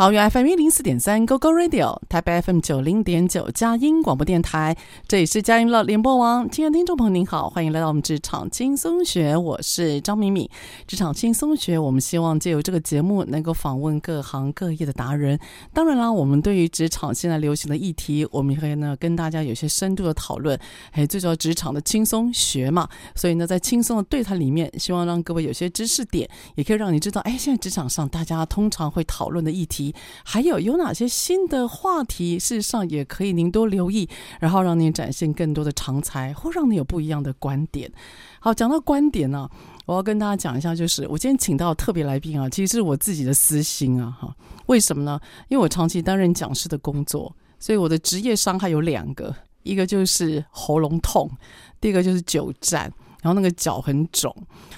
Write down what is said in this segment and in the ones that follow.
桃园 FM 一零四点三 Go Go Radio，台北 FM 九零点九佳音广播电台，这里是佳音乐联播网。亲爱的听众朋友您好，欢迎来到我们职场轻松学，我是张敏敏。职场轻松学，我们希望借由这个节目，能够访问各行各业的达人。当然啦，我们对于职场现在流行的议题，我们也可以呢跟大家有些深度的讨论。哎最主要职场的轻松学嘛，所以呢，在轻松的对谈里面，希望让各位有些知识点，也可以让你知道，哎，现在职场上大家通常会讨论的议题。还有有哪些新的话题？事实上也可以您多留意，然后让您展现更多的长才，或让你有不一样的观点。好，讲到观点呢、我要跟大家讲一下，就是我今天请到特别来宾啊，其实是我自己的私心啊，哈，为什么呢？因为我长期担任讲师的工作，所以我的职业伤害有两个，一个就是喉咙痛，第二个就是久站。然后那个脚很肿，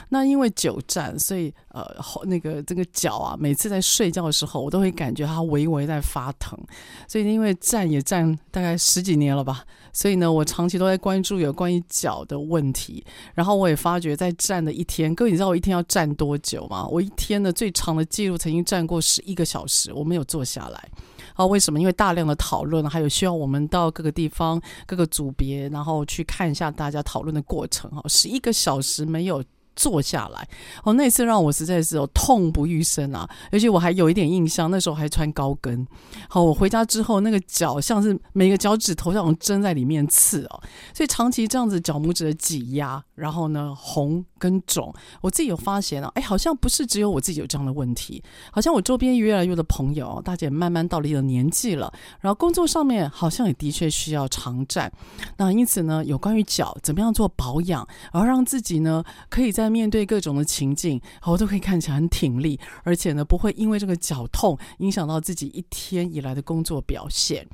那因为久站，所以呃，后那个这个脚啊，每次在睡觉的时候，我都会感觉它微微在发疼。所以因为站也站大概十几年了吧，所以呢，我长期都在关注有关于脚的问题。然后我也发觉，在站的一天，各位你知道我一天要站多久吗？我一天的最长的记录曾经站过十一个小时，我没有坐下来。啊，为什么？因为大量的讨论，还有需要我们到各个地方、各个组别，然后去看一下大家讨论的过程。哈，十一个小时没有坐下来，哦，那次让我实在是有痛不欲生啊！而且我还有一点印象，那时候还穿高跟。好，我回家之后，那个脚像是每个脚趾头像针在里面刺哦，所以长期这样子脚拇指的挤压，然后呢红跟肿，我自己有发现啊，哎，好像不是只有我自己有这样的问题，好像我周边越来越多的朋友，大姐慢慢到了一个年纪了，然后工作上面好像也的确需要常站。那因此呢，有关于脚怎么样做保养，而让自己呢可以在面对各种的情境，我都可以看起来很挺立，而且呢，不会因为这个脚痛影响到自己一天以来的工作表现。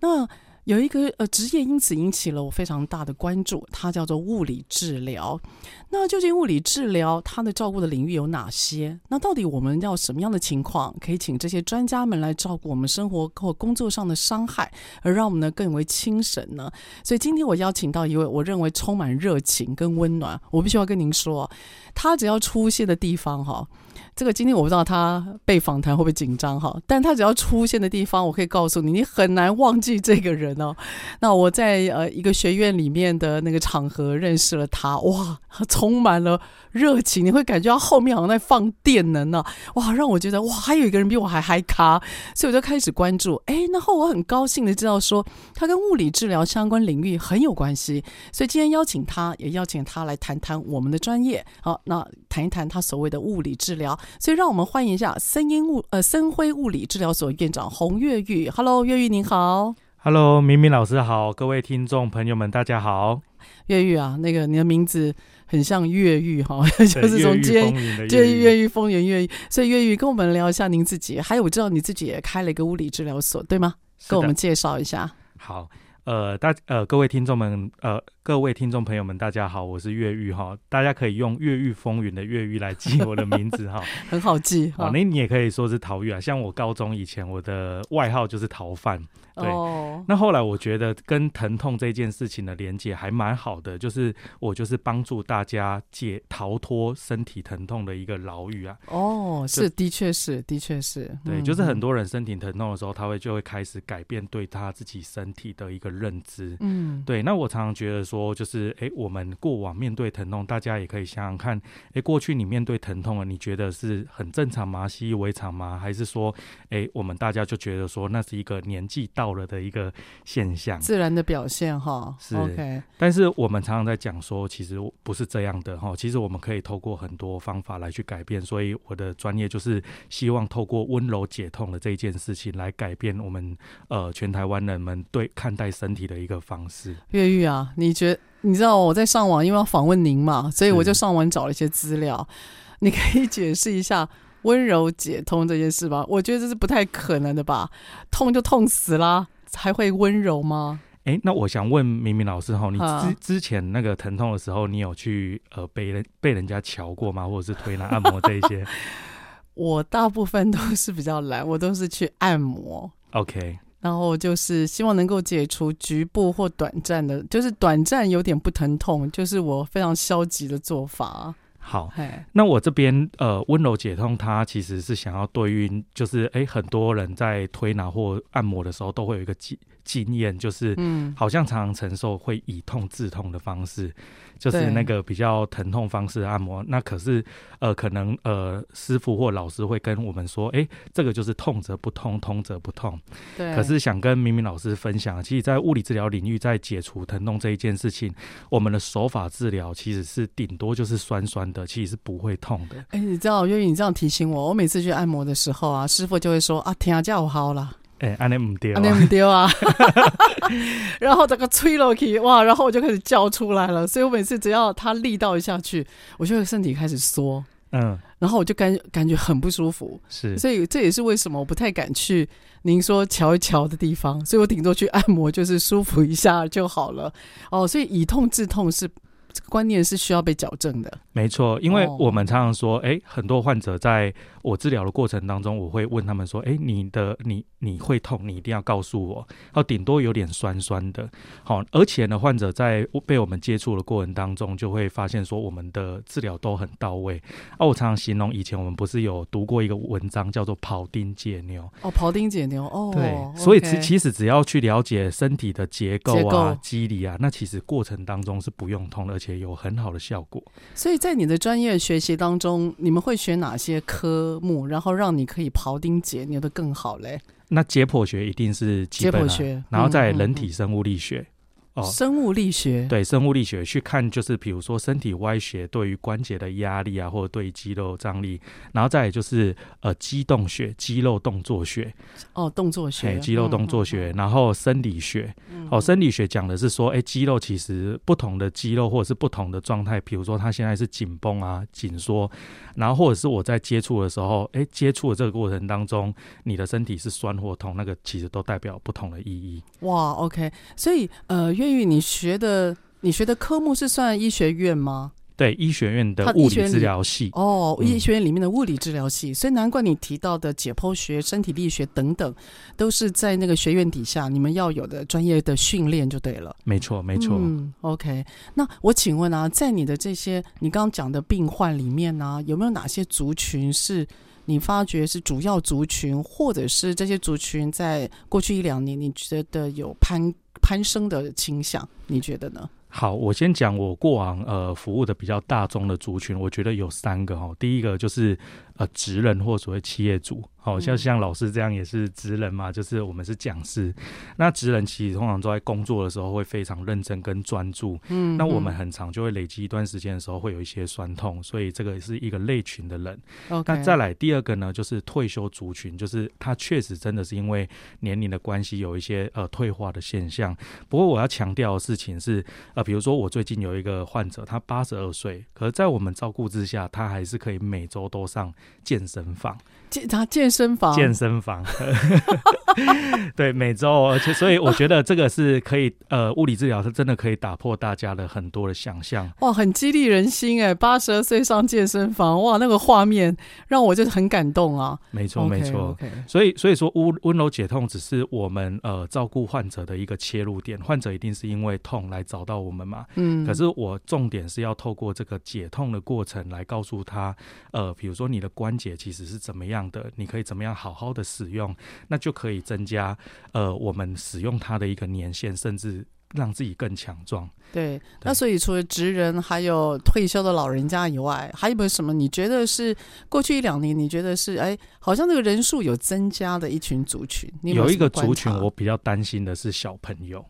那有一个呃职业因此引起了我非常大的关注，它叫做物理治疗。那究竟物理治疗它的照顾的领域有哪些？那到底我们要什么样的情况可以请这些专家们来照顾我们生活或工作上的伤害，而让我们呢更为轻省呢？所以今天我邀请到一位我认为充满热情跟温暖，我必须要跟您说，他只要出现的地方哈。这个今天我不知道他被访谈会不会紧张哈，但他只要出现的地方，我可以告诉你，你很难忘记这个人哦。那我在呃一个学院里面的那个场合认识了他，哇，充满了热情，你会感觉到后面好像在放电能呢，哇，让我觉得哇，还有一个人比我还嗨咖，所以我就开始关注。哎，然后我很高兴的知道说他跟物理治疗相关领域很有关系，所以今天邀请他，也邀请他来谈谈我们的专业。好，那谈一谈他所谓的物理治疗。所以，让我们欢迎一下森英物呃森辉物理治疗所院长洪越玉。Hello，越玉您好。Hello，明明老师好，各位听众朋友们大家好。越玉啊，那个你的名字很像越狱哈，就是从监越狱越狱风云越狱。所以越狱跟我们聊一下您自己，还有我知道你自己也开了一个物理治疗所，对吗？跟我们介绍一下。好。呃，大呃，各位听众们，呃，各位听众朋友们，大家好，我是越狱哈，大家可以用越狱风云的越狱来记我的名字哈，很好记。哈，那你也可以说是逃狱啊，像我高中以前我的外号就是逃犯。对，哦、那后来我觉得跟疼痛这件事情的连接还蛮好的，就是我就是帮助大家解逃脱身体疼痛的一个牢狱啊。哦，是的确是，的确是，对，就是很多人身体疼痛的时候，他会就会开始改变对他自己身体的一个认知。嗯，对。那我常常觉得说，就是哎，我们过往面对疼痛，大家也可以想想看，哎，过去你面对疼痛了，你觉得是很正常吗？习以为常吗？还是说，哎，我们大家就觉得说，那是一个年纪到。到了的一个现象，自然的表现哈，是。OK，但是我们常常在讲说，其实不是这样的哈。其实我们可以透过很多方法来去改变。所以我的专业就是希望透过温柔解痛的这一件事情，来改变我们呃全台湾人们对看待身体的一个方式。越狱啊，你觉得你知道我在上网，因为要访问您嘛，所以我就上网找了一些资料。你可以解释一下。温柔解痛这件事吧，我觉得这是不太可能的吧？痛就痛死啦，还会温柔吗？哎、欸，那我想问明明老师哈，你之、啊、之前那个疼痛的时候，你有去呃被人被人家瞧过吗？或者是推拿按摩这一些？我大部分都是比较懒，我都是去按摩。OK，然后就是希望能够解除局部或短暂的，就是短暂有点不疼痛，就是我非常消极的做法。好，那我这边呃温柔解痛，它其实是想要对应，就是哎、欸，很多人在推拿或按摩的时候，都会有一个经经验，就是嗯，好像常常承受会以痛治痛的方式。就是那个比较疼痛方式的按摩，那可是呃，可能呃，师傅或老师会跟我们说，哎、欸，这个就是痛则不痛，痛则不痛。对。可是想跟明明老师分享，其实，在物理治疗领域，在解除疼痛这一件事情，我们的手法治疗其实是顶多就是酸酸的，其实是不会痛的。哎、欸，你知道，因为你这样提醒我，我每次去按摩的时候啊，师傅就会说啊，天啊，叫好了。哎，按呢不丢，按呢不丢啊！然后这个吹落去，哇！然后我就开始叫出来了。所以我每次只要他力道一下去，我就会身体开始缩，嗯，然后我就感感觉很不舒服。是，所以这也是为什么我不太敢去您说瞧一瞧的地方。所以我顶多去按摩，就是舒服一下就好了。哦，所以以痛治痛是这个观念是需要被矫正的。没错，因为我们常常说，哎，很多患者在我治疗的过程当中，我会问他们说：“哎，你的你你会痛，你一定要告诉我。哦，顶多有点酸酸的。好，而且呢，患者在被我们接触的过程当中，就会发现说，我们的治疗都很到位。啊，我常常形容，以前我们不是有读过一个文章，叫做庖丁解牛。哦，庖丁解牛。哦，对。所以其其实只要去了解身体的结构啊、机理啊，那其实过程当中是不用痛，而且有很好的效果。所以在你的专业学习当中，你们会学哪些科？目，然后让你可以庖丁解牛的更好嘞。那解剖学一定是基本、啊、解剖学，然后在人体生物力学。嗯嗯嗯哦，生物力学对生物力学去看，就是比如说身体歪斜对于关节的压力啊，或者对于肌肉张力，然后再来就是呃肌动学、肌肉动作学。哦，动作学，肌肉动作学，嗯、然后生理学。嗯、哦，生理学讲的是说，哎，肌肉其实不同的肌肉或者是不同的状态，比如说它现在是紧绷啊、紧缩，然后或者是我在接触的时候，哎，接触的这个过程当中，你的身体是酸或痛，那个其实都代表不同的意义。哇，OK，所以呃，越狱你学的你学的科目是算医学院吗？对，医学院的物理治疗系哦，医学院里面的物理治疗系，嗯、所以难怪你提到的解剖学、身体力学等等，都是在那个学院底下你们要有的专业的训练就对了。没错，没错。嗯，OK。那我请问啊，在你的这些你刚刚讲的病患里面呢、啊，有没有哪些族群是你发觉是主要族群，或者是这些族群在过去一两年你觉得有攀攀升的倾向？你觉得呢？好，我先讲我过往呃服务的比较大众的族群，我觉得有三个哈。第一个就是呃职人或所谓企业主。好像像老师这样也是职人嘛，就是我们是讲师。那职人其实通常都在工作的时候会非常认真跟专注。嗯，那我们很长就会累积一段时间的时候会有一些酸痛，所以这个是一个类群的人。那再来第二个呢，就是退休族群，就是他确实真的是因为年龄的关系有一些呃退化的现象。不过我要强调的事情是，呃，比如说我最近有一个患者，他八十二岁，可是在我们照顾之下，他还是可以每周都上健身房。健他健身房，健身房，对，每周，而且所以我觉得这个是可以，呃，物理治疗是真的可以打破大家的很多的想象。哇，很激励人心哎！八十二岁上健身房，哇，那个画面让我就是很感动啊。没错，没错。Okay. 所以，所以说温温柔解痛只是我们呃照顾患者的一个切入点，患者一定是因为痛来找到我们嘛。嗯。可是我重点是要透过这个解痛的过程来告诉他，呃，比如说你的关节其实是怎么样的，你可以怎么样好好的使用，那就可以增加呃我们使用它的一个年限，甚至让自己更强壮。对，那所以除了职人还有退休的老人家以外，还有没有什么？你觉得是过去一两年你觉得是哎，好像这个人数有增加的一群族群？有，有，有一个族群我比较担心的是小朋友。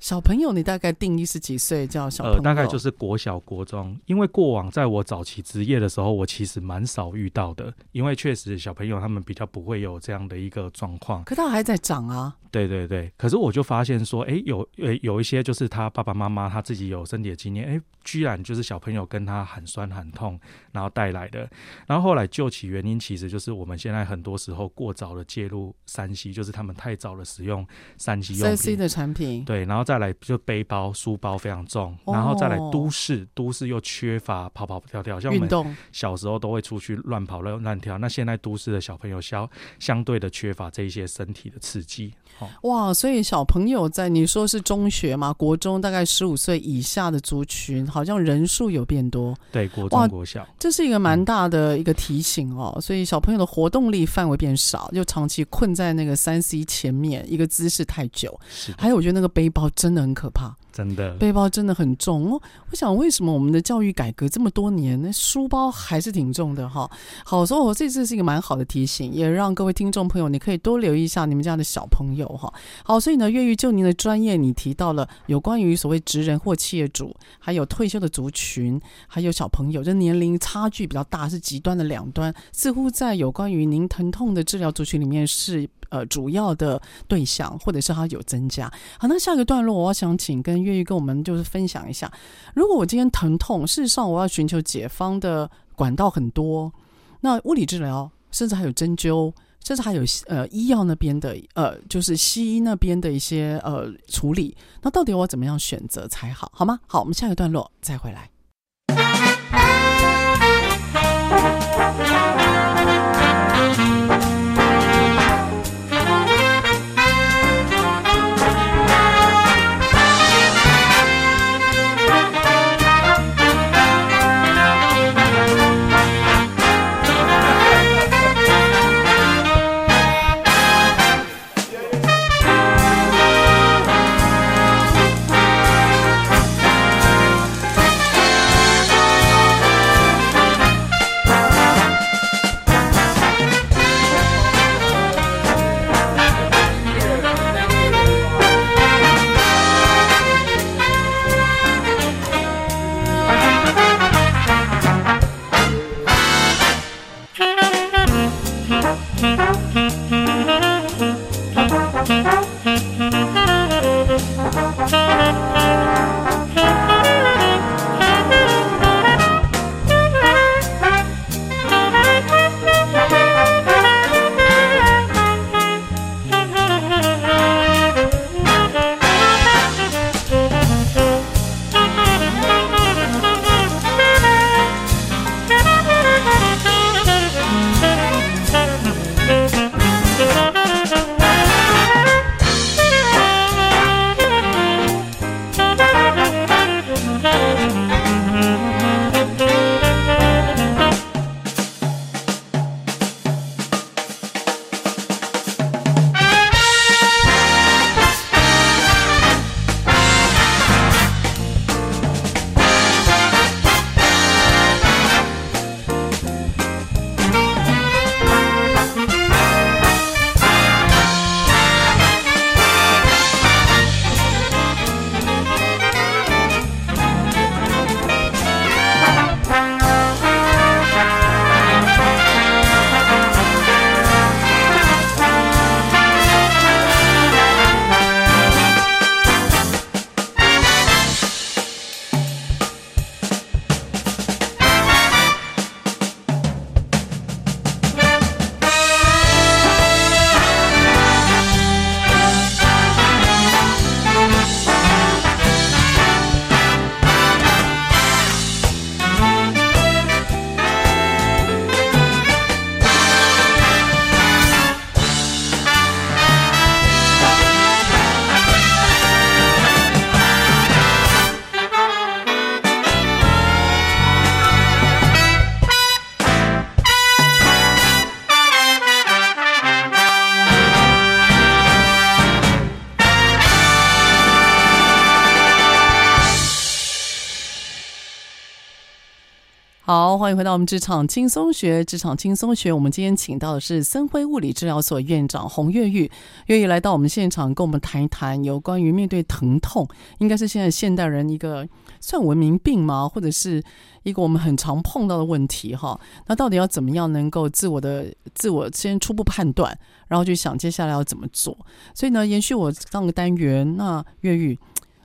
小朋友，你大概定义是几岁叫小朋友？呃，大概就是国小、国中。因为过往在我早期职业的时候，我其实蛮少遇到的，因为确实小朋友他们比较不会有这样的一个状况。可他还在长啊。对对对，可是我就发现说，哎，有呃有一些就是他爸爸妈妈他自己有身体的经验，哎，居然就是小朋友跟他喊酸喊痛，然后带来的。然后后来究其原因，其实就是我们现在很多时候过早的介入三 C，就是他们太早的使用三 C 用品。三 C 的产品。对，然后再来就背包、书包非常重，然后再来都市，哦、都市又缺乏跑跑跳跳，像我们小时候都会出去乱跑乱乱跳，那现在都市的小朋友相相对的缺乏这一些身体的刺激。哇，所以小朋友在你说是中学嘛，国中大概十五岁以下的族群，好像人数有变多。对，国中国小，这是一个蛮大的一个提醒哦。嗯、所以小朋友的活动力范围变少，就长期困在那个三 C 前面，一个姿势太久。是，还有我觉得那个背包真的很可怕。真的背包真的很重哦，我想为什么我们的教育改革这么多年，那书包还是挺重的哈。好，所以我这次是一个蛮好的提醒，也让各位听众朋友，你可以多留意一下你们家的小朋友哈。好，所以呢，越狱就您的专业，你提到了有关于所谓职人或企业主，还有退休的族群，还有小朋友，这年龄差距比较大，是极端的两端，似乎在有关于您疼痛的治疗族群里面是。呃，主要的对象，或者是它有增加。好，那下一个段落，我想请跟月玉跟我们就是分享一下，如果我今天疼痛，事实上我要寻求解方的管道很多，那物理治疗，甚至还有针灸，甚至还有呃医药那边的呃，就是西医那边的一些呃处理，那到底我怎么样选择才好？好吗？好，我们下一个段落再回来。好，欢迎回到我们职场轻松学。职场轻松学，我们今天请到的是森辉物理治疗所院长洪月玉，月玉来到我们现场，跟我们谈一谈有关于面对疼痛，应该是现在现代人一个算文明病吗？或者是一个我们很常碰到的问题？哈，那到底要怎么样能够自我的自我先初步判断，然后就想接下来要怎么做？所以呢，延续我上个单元，那月玉，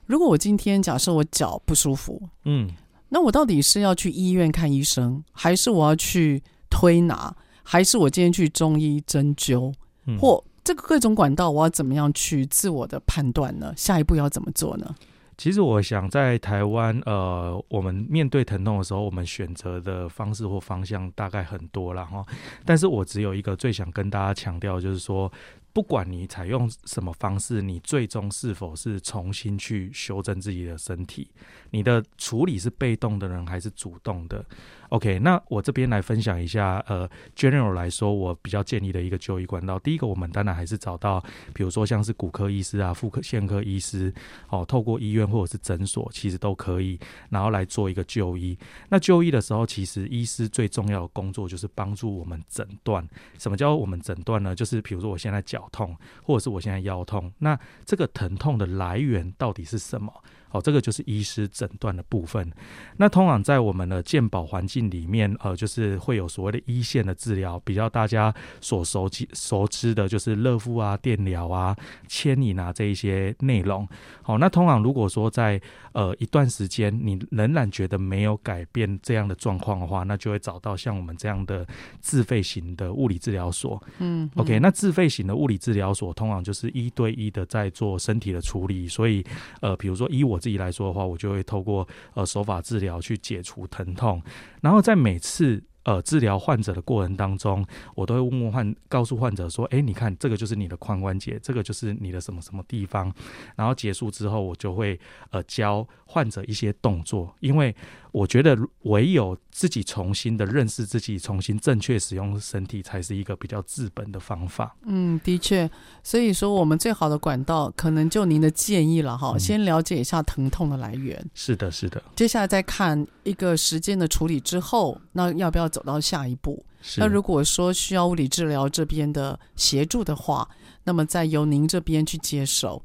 如果我今天假设我脚不舒服，嗯。那我到底是要去医院看医生，还是我要去推拿，还是我今天去中医针灸，嗯、或这个各种管道，我要怎么样去自我的判断呢？下一步要怎么做呢？其实我想在台湾，呃，我们面对疼痛的时候，我们选择的方式或方向大概很多了哈。但是我只有一个最想跟大家强调，就是说。不管你采用什么方式，你最终是否是重新去修正自己的身体，你的处理是被动的人还是主动的？OK，那我这边来分享一下，呃，general 来说，我比较建议的一个就医管道。第一个，我们当然还是找到，比如说像是骨科医师啊、妇科、腺科医师，哦，透过医院或者是诊所，其实都可以，然后来做一个就医。那就医的时候，其实医师最重要的工作就是帮助我们诊断。什么叫我们诊断呢？就是比如说我现在脚痛，或者是我现在腰痛，那这个疼痛的来源到底是什么？哦，这个就是医师诊断的部分。那通常在我们的健保环境里面，呃，就是会有所谓的一线的治疗，比较大家所熟悉熟知的，就是热敷啊、电疗啊、牵引啊这一些内容。好，那通常如果说在呃一段时间你仍然觉得没有改变这样的状况的话，那就会找到像我们这样的自费型的物理治疗所。嗯，嗯，OK，那自费型的物理治疗所通常就是一对一的在做身体的处理，所以呃，比如说以我自己来说的话，我就会透过呃手法治疗去解除疼痛，然后在每次。呃，治疗患者的过程当中，我都会问问患，告诉患者说：“哎，你看，这个就是你的髋关节，这个就是你的什么什么地方。”然后结束之后，我就会呃教患者一些动作，因为我觉得唯有自己重新的认识自己，重新正确使用身体，才是一个比较治本的方法。嗯，的确，所以说我们最好的管道，可能就您的建议了哈。先了解一下疼痛的来源。是的，是的。接下来再看一个时间的处理之后，那要不要？走到下一步，那如果说需要物理治疗这边的协助的话，那么再由您这边去接手，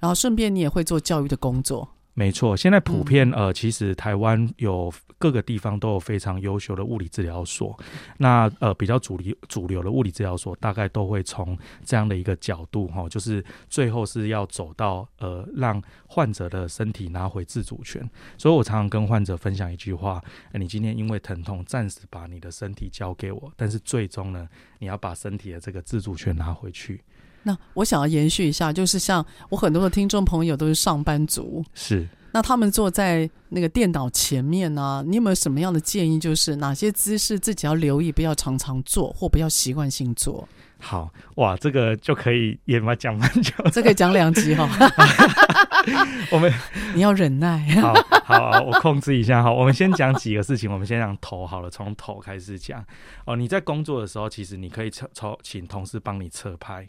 然后顺便你也会做教育的工作。没错，现在普遍呃，其实台湾有各个地方都有非常优秀的物理治疗所。那呃，比较主流主流的物理治疗所，大概都会从这样的一个角度哈，就是最后是要走到呃，让患者的身体拿回自主权。所以我常常跟患者分享一句话：你今天因为疼痛，暂时把你的身体交给我，但是最终呢，你要把身体的这个自主权拿回去。那我想要延续一下，就是像我很多的听众朋友都是上班族，是那他们坐在那个电脑前面呢、啊，你有没有什么样的建议？就是哪些姿势自己要留意，不要常常做，或不要习惯性做？好哇，这个就可以也蛮讲蛮久，这可以讲两集哈。我们 你要忍耐，好好，好，我控制一下哈。我们先讲几个事情，我们先讲头好了，从头开始讲哦。你在工作的时候，其实你可以侧从请同事帮你侧拍。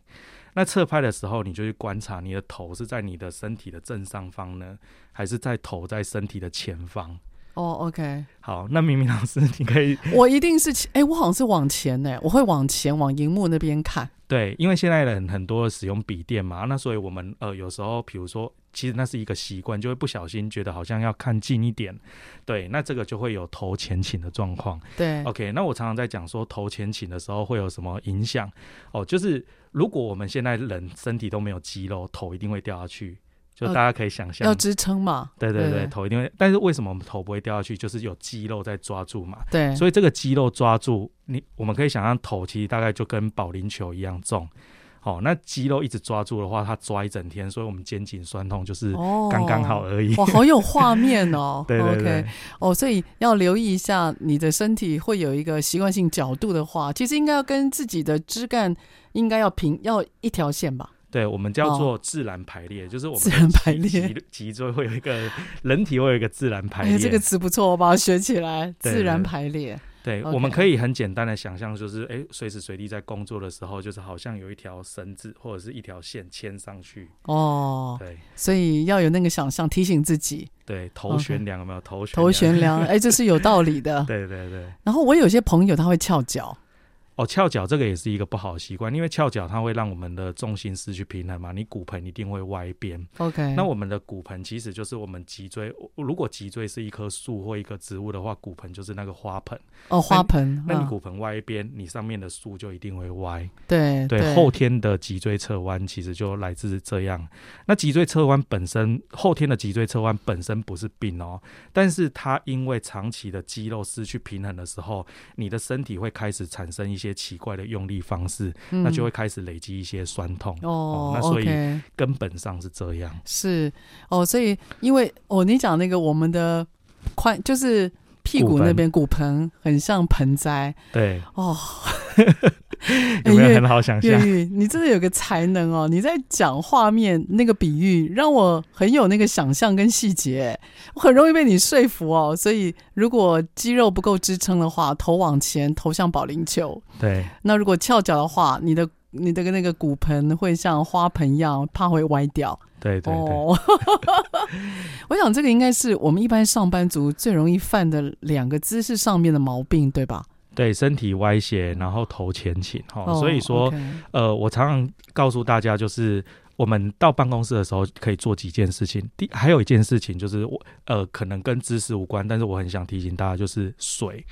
那侧拍的时候，你就去观察你的头是在你的身体的正上方呢，还是在头在身体的前方？哦、oh，OK，好，那明明老师，你可以，我一定是前，哎、欸，我好像是往前呢，我会往前往荧幕那边看。对，因为现在人很多使用笔电嘛，那所以我们呃有时候，比如说，其实那是一个习惯，就会不小心觉得好像要看近一点，对，那这个就会有头前倾的状况。对，OK，那我常常在讲说头前倾的时候会有什么影响？哦，就是如果我们现在人身体都没有肌肉，头一定会掉下去。就大家可以想象，要支撑嘛？对对对，头一定会。但是为什么我们头不会掉下去？就是有肌肉在抓住嘛。对，所以这个肌肉抓住你，我们可以想象头其实大概就跟保龄球一样重。好，那肌肉一直抓住的话，它抓一整天，所以我们肩颈酸痛就是刚刚好而已。哇，好有画面哦。对对对。OK，哦，所以要留意一下你的身体会有一个习惯性角度的话，其实应该要跟自己的枝干应该要平，要一条线吧。对，我们叫做自然排列，哦、就是我们自然排列脊椎会有一个人体会有一个自然排列。哎，这个词不错，我把它学起来。自然排列。对.我们可以很简单的想象，就是哎，随时随地在工作的时候，就是好像有一条绳子或者是一条线牵上去。哦，对，所以要有那个想象，提醒自己。对，头悬梁有没有？头悬头悬梁，哎，这是有道理的。对对对。然后我有些朋友他会翘脚。哦，翘脚这个也是一个不好的习惯，因为翘脚它会让我们的重心失去平衡嘛，你骨盆一定会歪边。OK，那我们的骨盆其实就是我们脊椎，如果脊椎是一棵树或一个植物的话，骨盆就是那个花盆。哦，花盆，那你骨盆歪边，嗯、你上面的树就一定会歪。对对，对后天的脊椎侧弯其实就来自这样。那脊椎侧弯本身，后天的脊椎侧弯本身不是病哦，但是它因为长期的肌肉失去平衡的时候，你的身体会开始产生一些。些奇怪的用力方式，嗯、那就会开始累积一些酸痛哦，哦。那所以根本上是这样。是哦，所以因为哦，你讲那个我们的髋就是屁股那边骨盆很像盆栽，对哦。有没有很好想象？月玉，你真的有个才能哦！你在讲画面那个比喻，让我很有那个想象跟细节，我很容易被你说服哦。所以，如果肌肉不够支撑的话，头往前，头像保龄球。对。那如果翘脚的话，你的你的那个骨盆会像花盆一样，怕会歪掉。对对对。哦、我想这个应该是我们一般上班族最容易犯的两个姿势上面的毛病，对吧？对，身体歪斜，然后头前倾，哈、所以说呃，我常常告诉大家，就是我们到办公室的时候可以做几件事情。第，还有一件事情就是我，呃，可能跟知识无关，但是我很想提醒大家，就是水。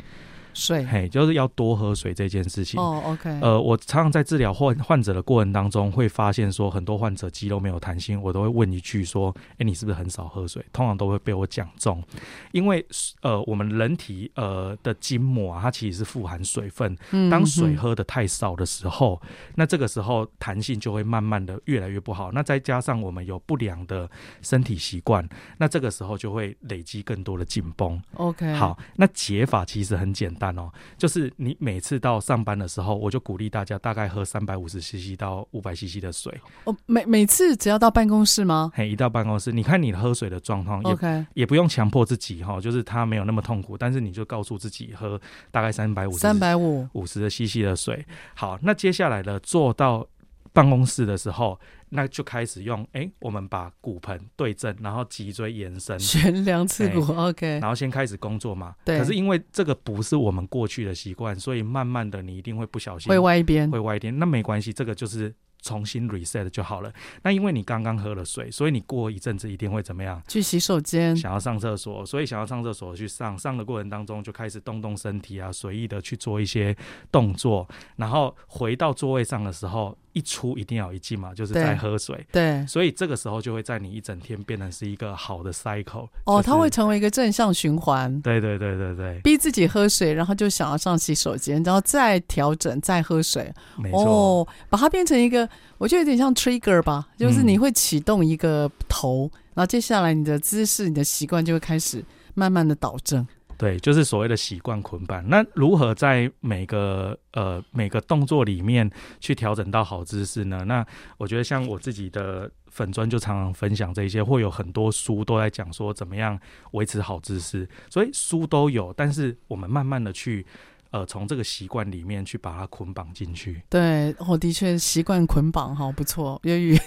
水，嘿，就是要多喝水这件事情。哦、oh，OK。呃，我常常在治疗患患者的过程当中，会发现说，很多患者肌肉没有弹性，我都会问一句说：“哎、欸，你是不是很少喝水？”通常都会被我讲中，因为呃，我们人体呃的筋膜啊，它其实是富含水分。当水喝的太少的时候，嗯、那这个时候弹性就会慢慢的越来越不好。那再加上我们有不良的身体习惯，那这个时候就会累积更多的紧绷。OK。好，那解法其实很简单。哦，就是你每次到上班的时候，我就鼓励大家大概喝三百五十 CC 到五百 CC 的水。哦，每每次只要到办公室吗？嘿，一到办公室，你看你喝水的状况，OK，也不用强迫自己哈，就是它没有那么痛苦，但是你就告诉自己喝大概三百五十三百五五十的 CC 的水。好，那接下来呢做到办公室的时候。那就开始用，哎、欸，我们把骨盆对正，然后脊椎延伸，悬梁刺骨、欸、，OK，然后先开始工作嘛。对。可是因为这个不是我们过去的习惯，所以慢慢的你一定会不小心会歪一边，会歪一边。那没关系，这个就是重新 reset 就好了。那因为你刚刚喝了水，所以你过一阵子一定会怎么样？去洗手间，想要上厕所，所以想要上厕所去上，上的过程当中就开始动动身体啊，随意的去做一些动作，然后回到座位上的时候。一出一定要一进嘛，就是在喝水。对，对，所以这个时候就会在你一整天变成是一个好的 cycle。哦，它会成为一个正向循环。对对对对对，逼自己喝水，然后就想要上洗手间，然后再调整，再喝水。没错。哦，把它变成一个，我觉得有点像 trigger 吧，就是你会启动一个头，嗯、然后接下来你的姿势、你的习惯就会开始慢慢的导正。对，就是所谓的习惯捆绑。那如何在每个呃每个动作里面去调整到好姿势呢？那我觉得像我自己的粉砖就常常分享这些，会有很多书都在讲说怎么样维持好姿势，所以书都有，但是我们慢慢的去。呃，从这个习惯里面去把它捆绑进去。对，我、哦、的确习惯捆绑哈，不错。粤语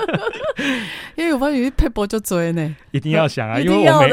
因为我发现有佩波就追呢，一定要想啊，嗯、因为我每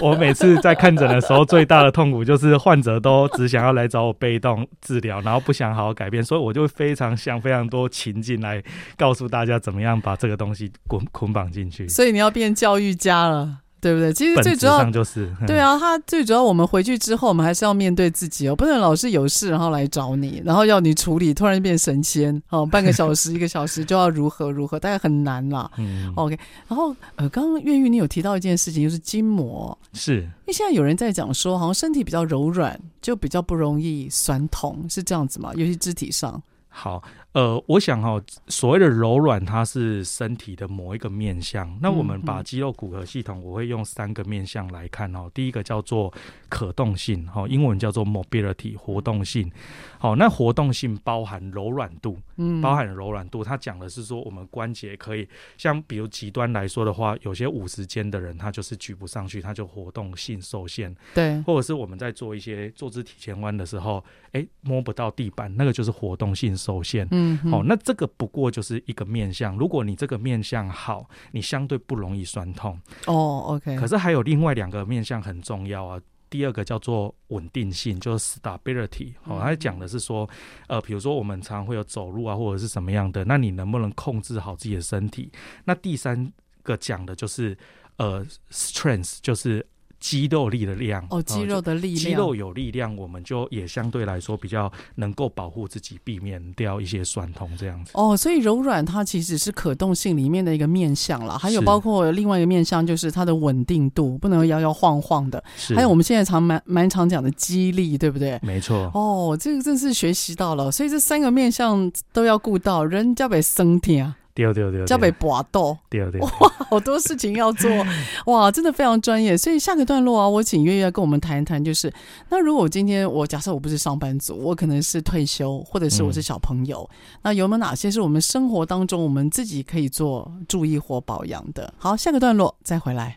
我每次在看诊的时候，最大的痛苦就是患者都只想要来找我被动治疗，然后不想好好改变，所以我就非常想非常多情境来告诉大家怎么样把这个东西捆捆绑进去。所以你要变教育家了。对不对？其实最主要就是对啊，他最主要我们回去之后，我们还是要面对自己哦，不能老是有事然后来找你，然后要你处理，突然变神仙哦，半个小时一个小时就要如何如何，大概很难啦。嗯，OK。然后呃，刚刚越狱你有提到一件事情，就是筋膜，是因为现在有人在讲说，好像身体比较柔软，就比较不容易酸痛，是这样子吗？尤其肢体上。好。呃，我想哈、哦，所谓的柔软，它是身体的某一个面向。那我们把肌肉骨骼系统，我会用三个面向来看哦。第一个叫做可动性，哈，英文叫做 mobility，活动性。好，那活动性包含柔软度，嗯，包含柔软度。它讲的是说，我们关节可以像，比如极端来说的话，有些五十肩的人，他就是举不上去，他就活动性受限。对，或者是我们在做一些坐姿体前弯的时候，哎、欸，摸不到地板，那个就是活动性受限。嗯。嗯，哦，那这个不过就是一个面相。如果你这个面相好，你相对不容易酸痛。哦，OK。可是还有另外两个面相很重要啊。第二个叫做稳定性，就是 stability。哦，它讲的是说，呃，比如说我们常常会有走路啊，或者是什么样的，那你能不能控制好自己的身体？那第三个讲的就是呃，strength，就是。肌肉力的量哦，肌肉的力量，肌肉有力量，我们就也相对来说比较能够保护自己，避免掉一些酸痛这样子。哦，所以柔软它其实是可动性里面的一个面向了，还有包括另外一个面向就是它的稳定度，不能摇摇晃晃的。是，还有我们现在常蛮蛮常讲的肌力，对不对？没错。哦，这个真是学习到了，所以这三个面向都要顾到，人家被生天啊。对对对，叫被搏斗，对对，哇，好多事情要做，哇，真的非常专业。所以下个段落啊，我请月月跟我们谈一谈，就是那如果今天我假设我不是上班族，我可能是退休，或者是我是小朋友，嗯、那有没有哪些是我们生活当中我们自己可以做注意或保养的？好，下个段落再回来。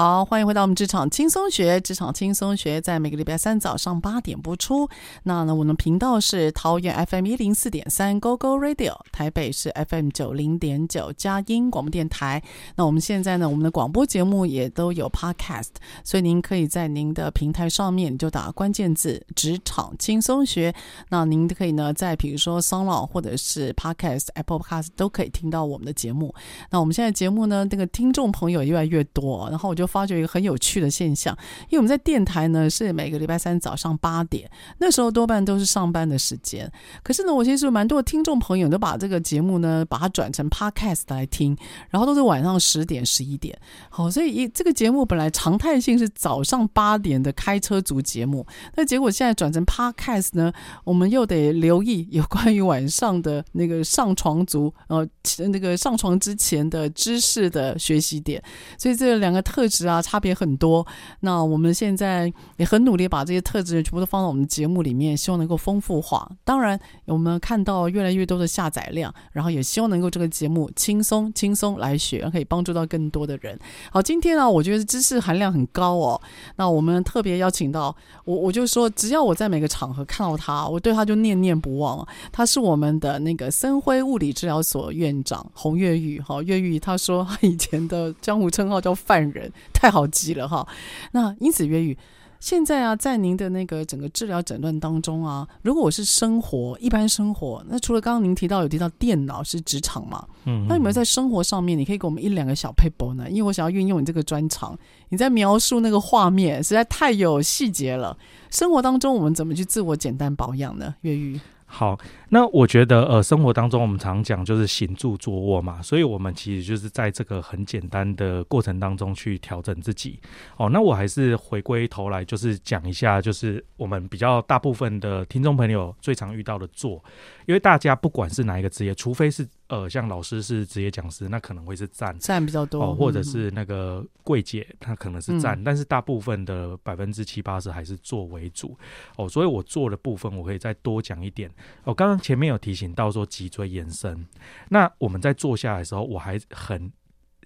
好，欢迎回到我们职场轻松学。职场轻松学在每个礼拜三早上八点播出。那呢，我们频道是桃园 FM 一零四点三 Go Go Radio，台北是 FM 九零点九佳音广播电台。那我们现在呢，我们的广播节目也都有 Podcast，所以您可以在您的平台上面就打关键字“职场轻松学”。那您可以呢，在比如说 Sound 或者是 Podcast、Apple Podcast 都可以听到我们的节目。那我们现在节目呢，这个听众朋友越来越多，然后我就。发觉一个很有趣的现象，因为我们在电台呢是每个礼拜三早上八点，那时候多半都是上班的时间。可是呢，我其实蛮多听众朋友都把这个节目呢，把它转成 Podcast 来听，然后都是晚上十点、十一点。好，所以一这个节目本来常态性是早上八点的开车族节目，那结果现在转成 Podcast 呢，我们又得留意有关于晚上的那个上床族，呃，那个上床之前的知识的学习点。所以这两个特质。啊，差别很多。那我们现在也很努力把这些特质全部都放到我们的节目里面，希望能够丰富化。当然，我们看到越来越多的下载量，然后也希望能够这个节目轻松轻松来学，可以帮助到更多的人。好，今天呢，我觉得知识含量很高哦。那我们特别邀请到我，我就说，只要我在每个场合看到他，我对他就念念不忘。他是我们的那个森辉物理治疗所院长洪岳玉。好，越狱他说他以前的江湖称号叫犯人。太好记了哈，那因此越狱，现在啊，在您的那个整个治疗诊断当中啊，如果我是生活一般生活，那除了刚刚您提到有提到电脑是职场嘛，嗯，那有没有在生活上面，你可以给我们一两个小撇步呢？因为我想要运用你这个专长，你在描述那个画面实在太有细节了。生活当中我们怎么去自我简单保养呢？岳玉。好，那我觉得呃，生活当中我们常讲就是行住坐卧嘛，所以我们其实就是在这个很简单的过程当中去调整自己。哦，那我还是回归头来，就是讲一下，就是我们比较大部分的听众朋友最常遇到的坐，因为大家不管是哪一个职业，除非是。呃，像老师是职业讲师，那可能会是站站比较多，哦，或者是那个柜姐，她可能是站，嗯，但是大部分的百分之七八十还是坐为主哦，所以我坐的部分我可以再多讲一点。我刚刚前面有提醒到说脊椎延伸，那我们在坐下来的时候，我还很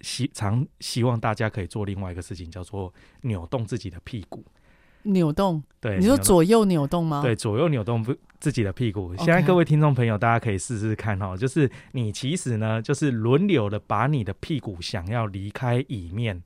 希常希望大家可以做另外一个事情，叫做扭动自己的屁股。扭动，对，你说左右扭动吗？对，左右扭动不自己的屁股。现在各位听众朋友，大家可以试试看哈，就是你其实呢，就是轮流的把你的屁股想要离开椅面。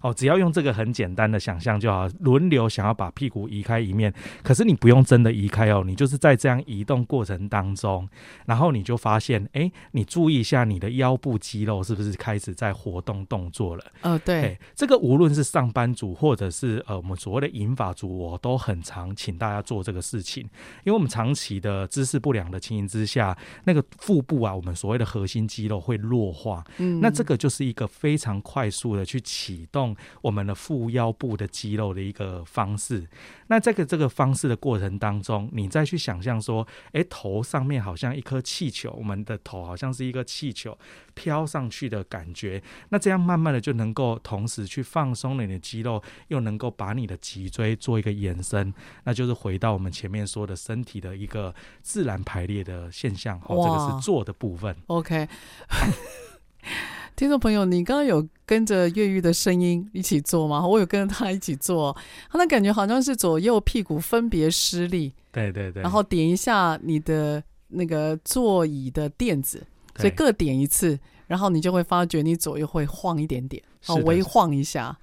哦，只要用这个很简单的想象就好，轮流想要把屁股移开一面，可是你不用真的移开哦，你就是在这样移动过程当中，然后你就发现，哎，你注意一下你的腰部肌肉是不是开始在活动动作了？哦，对，这个无论是上班族或者是呃我们所谓的引发族，我都很常请大家做这个事情，因为我们长期的姿势不良的情形之下，那个腹部啊，我们所谓的核心肌肉会弱化，嗯，那这个就是一个非常快速的去启动。我们的腹腰部的肌肉的一个方式，那这个这个方式的过程当中，你再去想象说，诶，头上面好像一颗气球，我们的头好像是一个气球飘上去的感觉，那这样慢慢的就能够同时去放松了你的肌肉，又能够把你的脊椎做一个延伸，那就是回到我们前面说的身体的一个自然排列的现象。哦，这个是做的部分。OK。听众朋友，你刚刚有跟着越狱的声音一起做吗？我有跟着他一起做，他那感觉好像是左右屁股分别施力，对对对，然后点一下你的那个座椅的垫子，所以各点一次，然后你就会发觉你左右会晃一点点，好，微晃一下。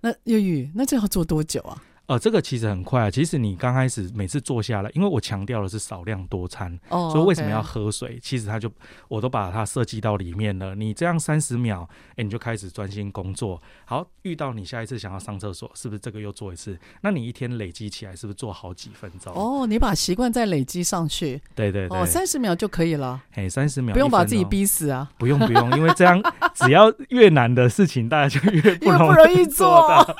那越狱，那这要做多久啊？呃，这个其实很快啊。其实你刚开始每次坐下来，因为我强调的是少量多餐，oh, 所以为什么要喝水其实它就我都把它设计到里面了。你这样三十秒，哎，你就开始专心工作。好，遇到你下一次想要上厕所，是不是这个又做一次？那你一天累积起来，是不是做好几分钟？哦，你把习惯再累积上去。对对对，哦，三十秒就可以了。哎，三十秒，不用把自己逼死啊！不用不用，因为这样 只要越难的事情，大家就越不容易，越不容易做到。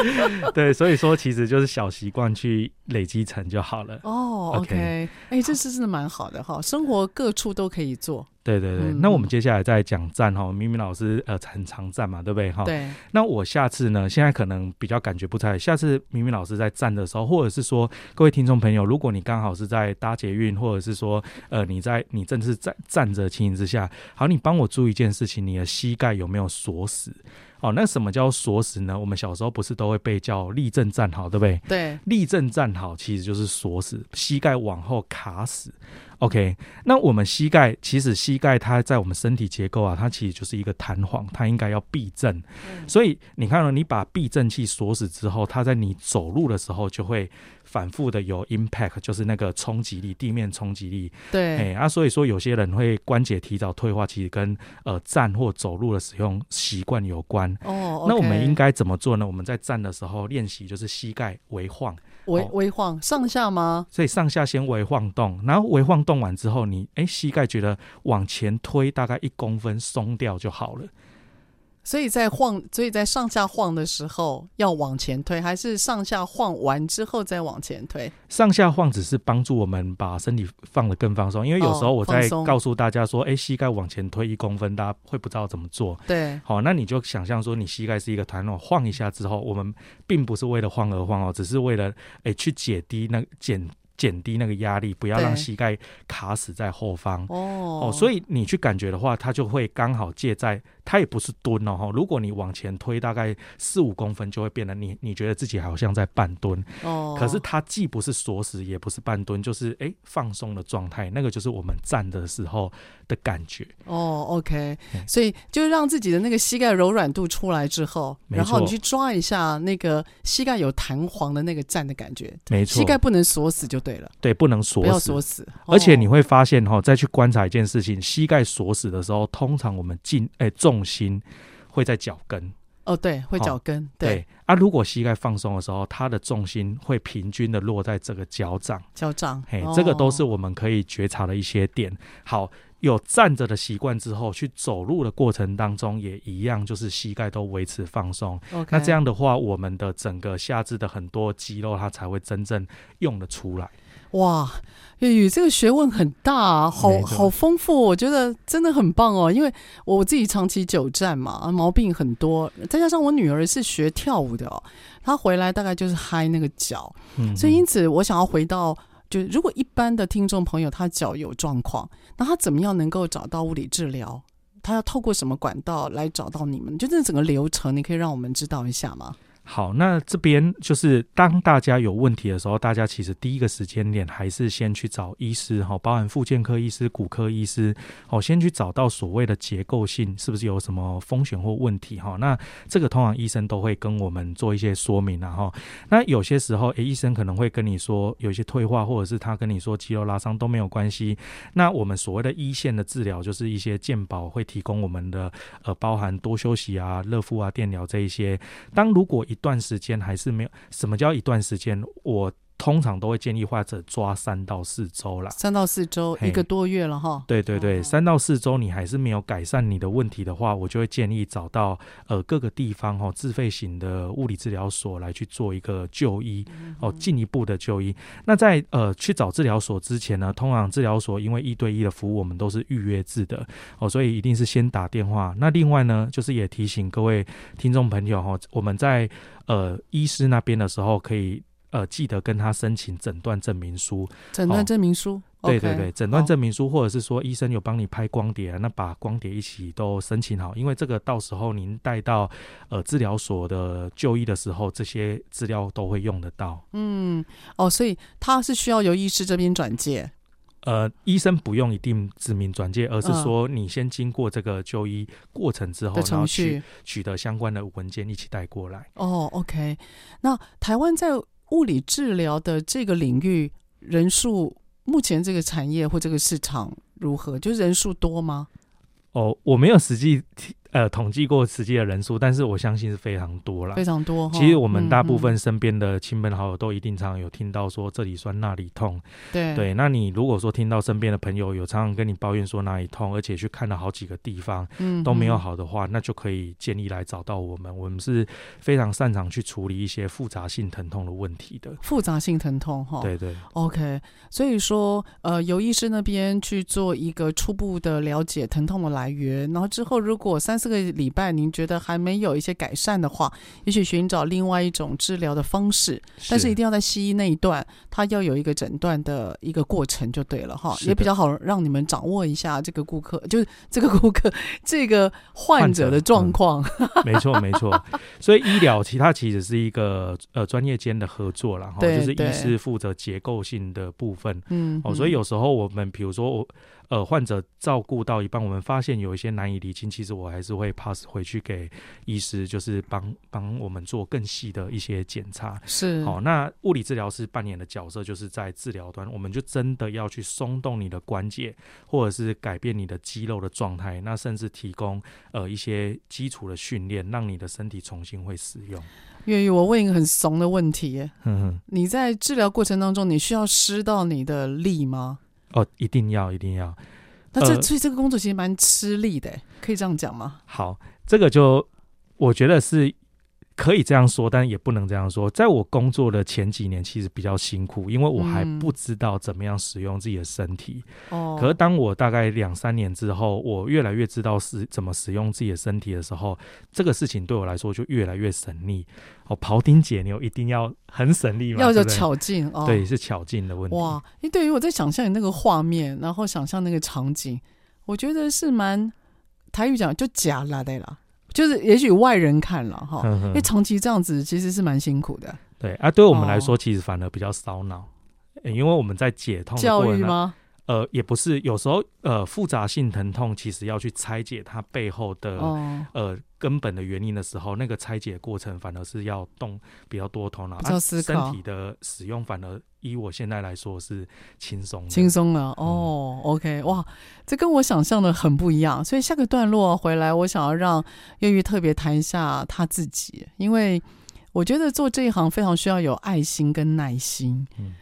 对，所以说其实就是小习惯去累积成就好了。哦，OK，哎、这是真的蛮好的哈，生活各处都可以做。对对对，嗯、那我们接下来再讲站哈，明明老师呃很常站嘛，对不对哈？对。那我下次呢，现在可能比较感觉不太，下次明明老师在站的时候，或者是说各位听众朋友，如果你刚好是在搭捷运，或者是说呃你在你正是在站着情形之下，好，你帮我注意一件事情，你的膝盖有没有锁死？哦，那什么叫锁死呢？我们小时候不是都会被叫立正站好，对不对？对，立正站好其实就是锁死，膝盖往后卡死。OK，那我们膝盖其实膝盖它在我们身体结构啊，它其实就是一个弹簧，它应该要避震。嗯、所以你看到你把避震器锁死之后，它在你走路的时候就会反复的有 impact，就是那个冲击力，地面冲击力。对，哎啊，所以说有些人会关节提早退化，其实跟呃站或走路的使用习惯有关。哦，okay、那我们应该怎么做呢？我们在站的时候练习就是膝盖微晃。微微晃上下吗？所以上下先微晃动，然后微晃动完之后你，你哎膝盖觉得往前推大概一公分松掉就好了。所以在晃，所以在上下晃的时候要往前推，还是上下晃完之后再往前推？上下晃只是帮助我们把身体放得更放松，因为有时候我在告诉大家说，哎、哦，膝盖往前推一公分，大家会不知道怎么做。对，好，那你就想象说，你膝盖是一个弹簧，晃一下之后，我们并不是为了晃而晃哦，只是为了哎去解低那减。减低那个压力，不要让膝盖卡死在后方。哦哦，所以你去感觉的话，它就会刚好借在，它也不是蹲哦。如果你往前推大概四五公分，就会变得你你觉得自己好像在半蹲。哦，可是它既不是锁死，也不是半蹲，就是哎、欸、放松的状态。那个就是我们站的时候的感觉。哦，OK，所以就让自己的那个膝盖柔软度出来之后，然后你去抓一下那个膝盖有弹簧的那个站的感觉。没错，膝盖不能锁死就。对了，对，不能锁死，不要锁死。而且你会发现哈、哦，再去观察一件事情，膝盖锁死的时候，通常我们进哎重心会在脚跟。哦，对，会脚跟。哦、对，对啊，如果膝盖放松的时候，它的重心会平均的落在这个脚掌。脚掌，嘿，这个都是我们可以觉察的一些点。好。有站着的习惯之后，去走路的过程当中也一样，就是膝盖都维持放松。那这样的话，我们的整个下肢的很多肌肉，它才会真正用得出来。哇，粤语这个学问很大啊，好好丰富，我觉得真的很棒哦。因为我自己长期久站嘛，毛病很多，再加上我女儿是学跳舞的哦，她回来大概就是嗨那个脚，嗯，所以因此我想要回到。就如果一般的听众朋友他脚有状况，那他怎么样能够找到物理治疗？他要透过什么管道来找到你们？就这整个流程，你可以让我们知道一下吗？好，那这边就是当大家有问题的时候，大家其实第一个时间点还是先去找医师哈，包含复健科医师、骨科医师，哦，先去找到所谓的结构性是不是有什么风险或问题哈。那这个通常医生都会跟我们做一些说明然后，那有些时候，诶，医生可能会跟你说有一些退化，或者是他跟你说肌肉拉伤都没有关系。那我们所谓的一线的治疗，就是一些健保会提供我们的呃，包含多休息啊、热敷啊、电疗这一些。当如果一一段时间还是没有，什么叫一段时间？我通常都会建议患者抓三到四周啦，三到四周，一个多月了哈。对对对，三到四周你还是没有改善你的问题的话，我就会建议找到呃各个地方哈自费型的物理治疗所来去做一个就医哦，进一步的就医。那在呃去找治疗所之前呢，通常治疗所因为一对一的服务，我们都是预约制的哦，所以一定是先打电话。那另外呢，就是也提醒各位听众朋友哈，我们在呃医师那边的时候可以。呃，记得跟他申请诊断证明书。诊断证明书，哦、对对对，诊断证明书，或者是说医生有帮你拍光碟，那把光碟一起都申请好，因为这个到时候您带到呃治疗所的就医的时候，这些资料都会用得到。嗯，哦，所以他是需要由医师这边转介。呃，医生不用一定指名转介，而是说你先经过这个就医过程之后，然后去取得相关的文件一起带过来。哦，OK，那台湾在。物理治疗的这个领域人数，目前这个产业或这个市场如何？就人数多吗？哦，我没有实际呃统计过实际的人数，但是我相信是非常多了，非常多。其实我们大部分身边的亲朋好友都一定常常有听到说这里酸那里痛，对对。那你如果说听到身边的朋友有常常跟你抱怨说哪里痛，而且去看了好几个地方，嗯，都没有好的话，那就可以建议来找到我们，我们是非常擅长去处理一些复杂性疼痛的问题的。复杂性疼痛哈，对对。OK，所以说呃，由医师那边去做一个初步的了解疼痛的来源，然后之后如果三四个礼拜您觉得还没有一些改善的话，也许寻找另外一种治疗的方式，但是一定要在西医那一段，它要有一个诊断的一个过程就对了哈，也比较好让你们掌握一下这个顾客，就是这个顾客这个患者的状况。嗯、没错没错，所以医疗其他其实是一个呃专业间的合作了，哈，就是医师负责结构性的部分，嗯，哦，所以有时候我们比如说我。呃，患者照顾到一半，我们发现有一些难以厘清，其实我还是会 pass 回去给医师，就是帮帮我们做更细的一些检查。是，好，那物理治疗师扮演的角色就是在治疗端，我们就真的要去松动你的关节，或者是改变你的肌肉的状态，那甚至提供呃一些基础的训练，让你的身体重新会使用。月月，我问一个很怂的问题，嗯哼，你在治疗过程当中，你需要施到你的力吗？哦，一定要，一定要。那这、呃、所以这个工作其实蛮吃力的，可以这样讲吗？好，这个就我觉得是。可以这样说，但也不能这样说。在我工作的前几年，其实比较辛苦，因为我还不知道怎么样使用自己的身体。哦、嗯。可是当我大概两三年之后，我越来越知道是怎么使用自己的身体的时候，这个事情对我来说就越来越省力。哦，庖丁解牛一定要很省力嘛，要有巧劲哦。对，是巧劲的问题。哇，因为对于我在想象你那个画面，然后想象那个场景，我觉得是蛮台语讲就假啦对啦。就是也许外人看了哈，因为长期这样子其实是蛮辛苦的。对啊，对我们来说其实反而比较烧脑，因为我们在解痛教育吗？呃，也不是，有时候呃复杂性疼痛其实要去拆解它背后的呃根本的原因的时候，那个拆解过程反而是要动比较多头脑，比较思考。身体的使用反而。以我现在来说是轻松，轻松了哦。OK，哇，这跟我想象的很不一样。所以下个段落回来，我想要让月玉特别谈一下他自己，因为我觉得做这一行非常需要有爱心跟耐心。嗯，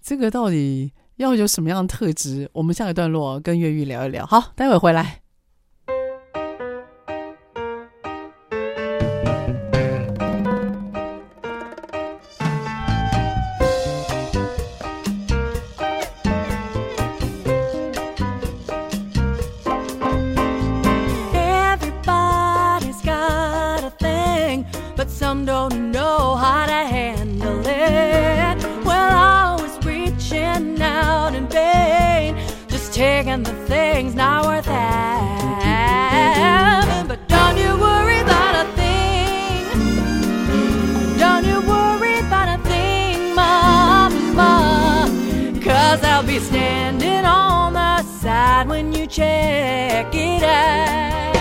这个到底要有什么样的特质？我们下一段落跟越狱聊一聊。好，待会回来。standing on the side when you check it out.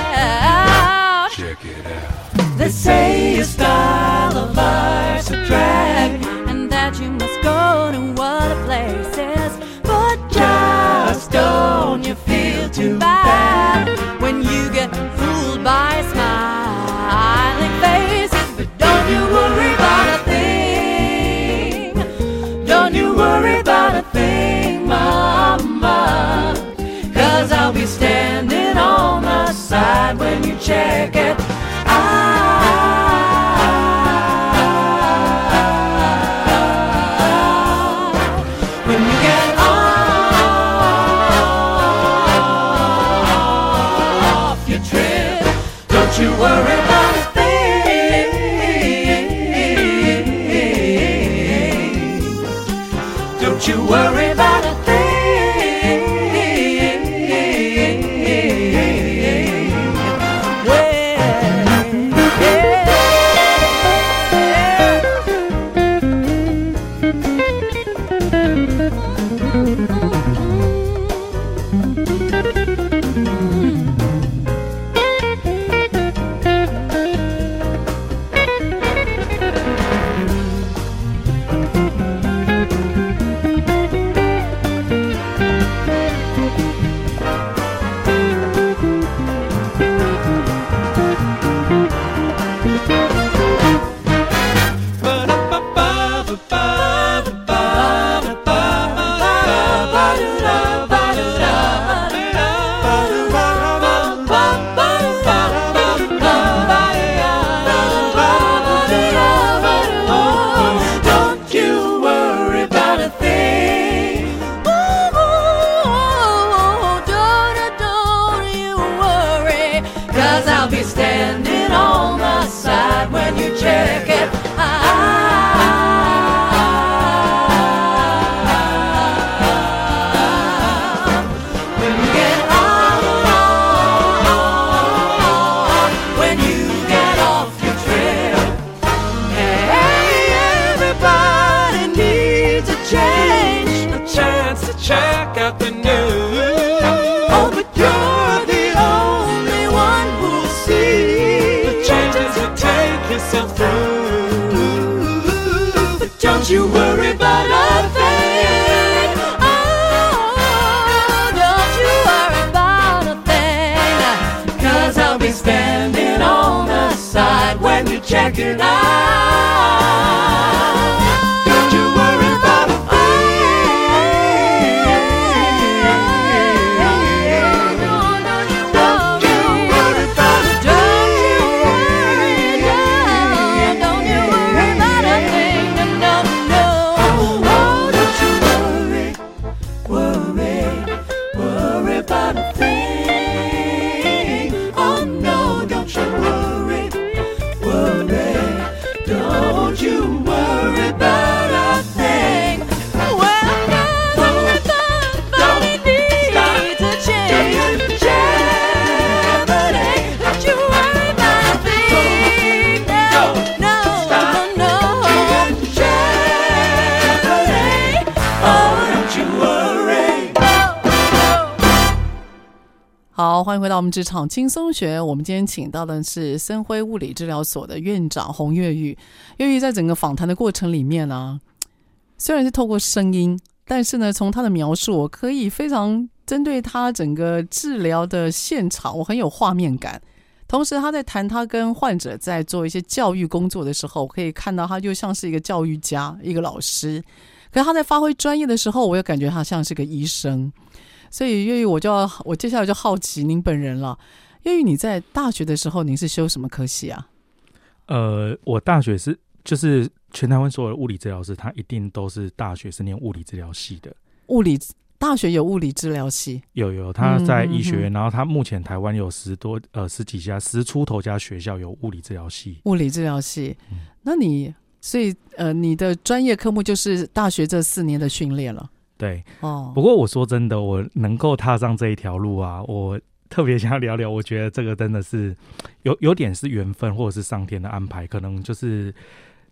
Check it out. They say your style of life's a drag, and that you must go to other places. But just don't you feel too bad when you get fooled by a smile. when you check it. 好，欢迎回到我们职场轻松学。我们今天请到的是森辉物理治疗所的院长洪月玉。月玉在整个访谈的过程里面呢、虽然是透过声音，但是呢，从他的描述，我可以非常针对他整个治疗的现场，我很有画面感。同时，他在谈他跟患者在做一些教育工作的时候，我可以看到他就像是一个教育家，一个老师。可是他在发挥专业的时候，我又感觉他像是个医生。所以月玉，我就要我接下来就好奇您本人了。月玉，你在大学的时候，您是修什么科系啊？呃，我大学是就是全台湾所有的物理治疗师，他一定都是大学是念物理治疗系的。物理大学有物理治疗系，有有，他在医学院，然后他目前台湾有十多呃十几家十出头家学校有物理治疗系。物理治疗系。那你所以呃，你的专业科目就是大学这四年的训练了对，哦。不过我说真的，我能够踏上这一条路啊，我特别想要聊聊。我觉得这个真的是有有点是缘分，或者是上天的安排，可能就是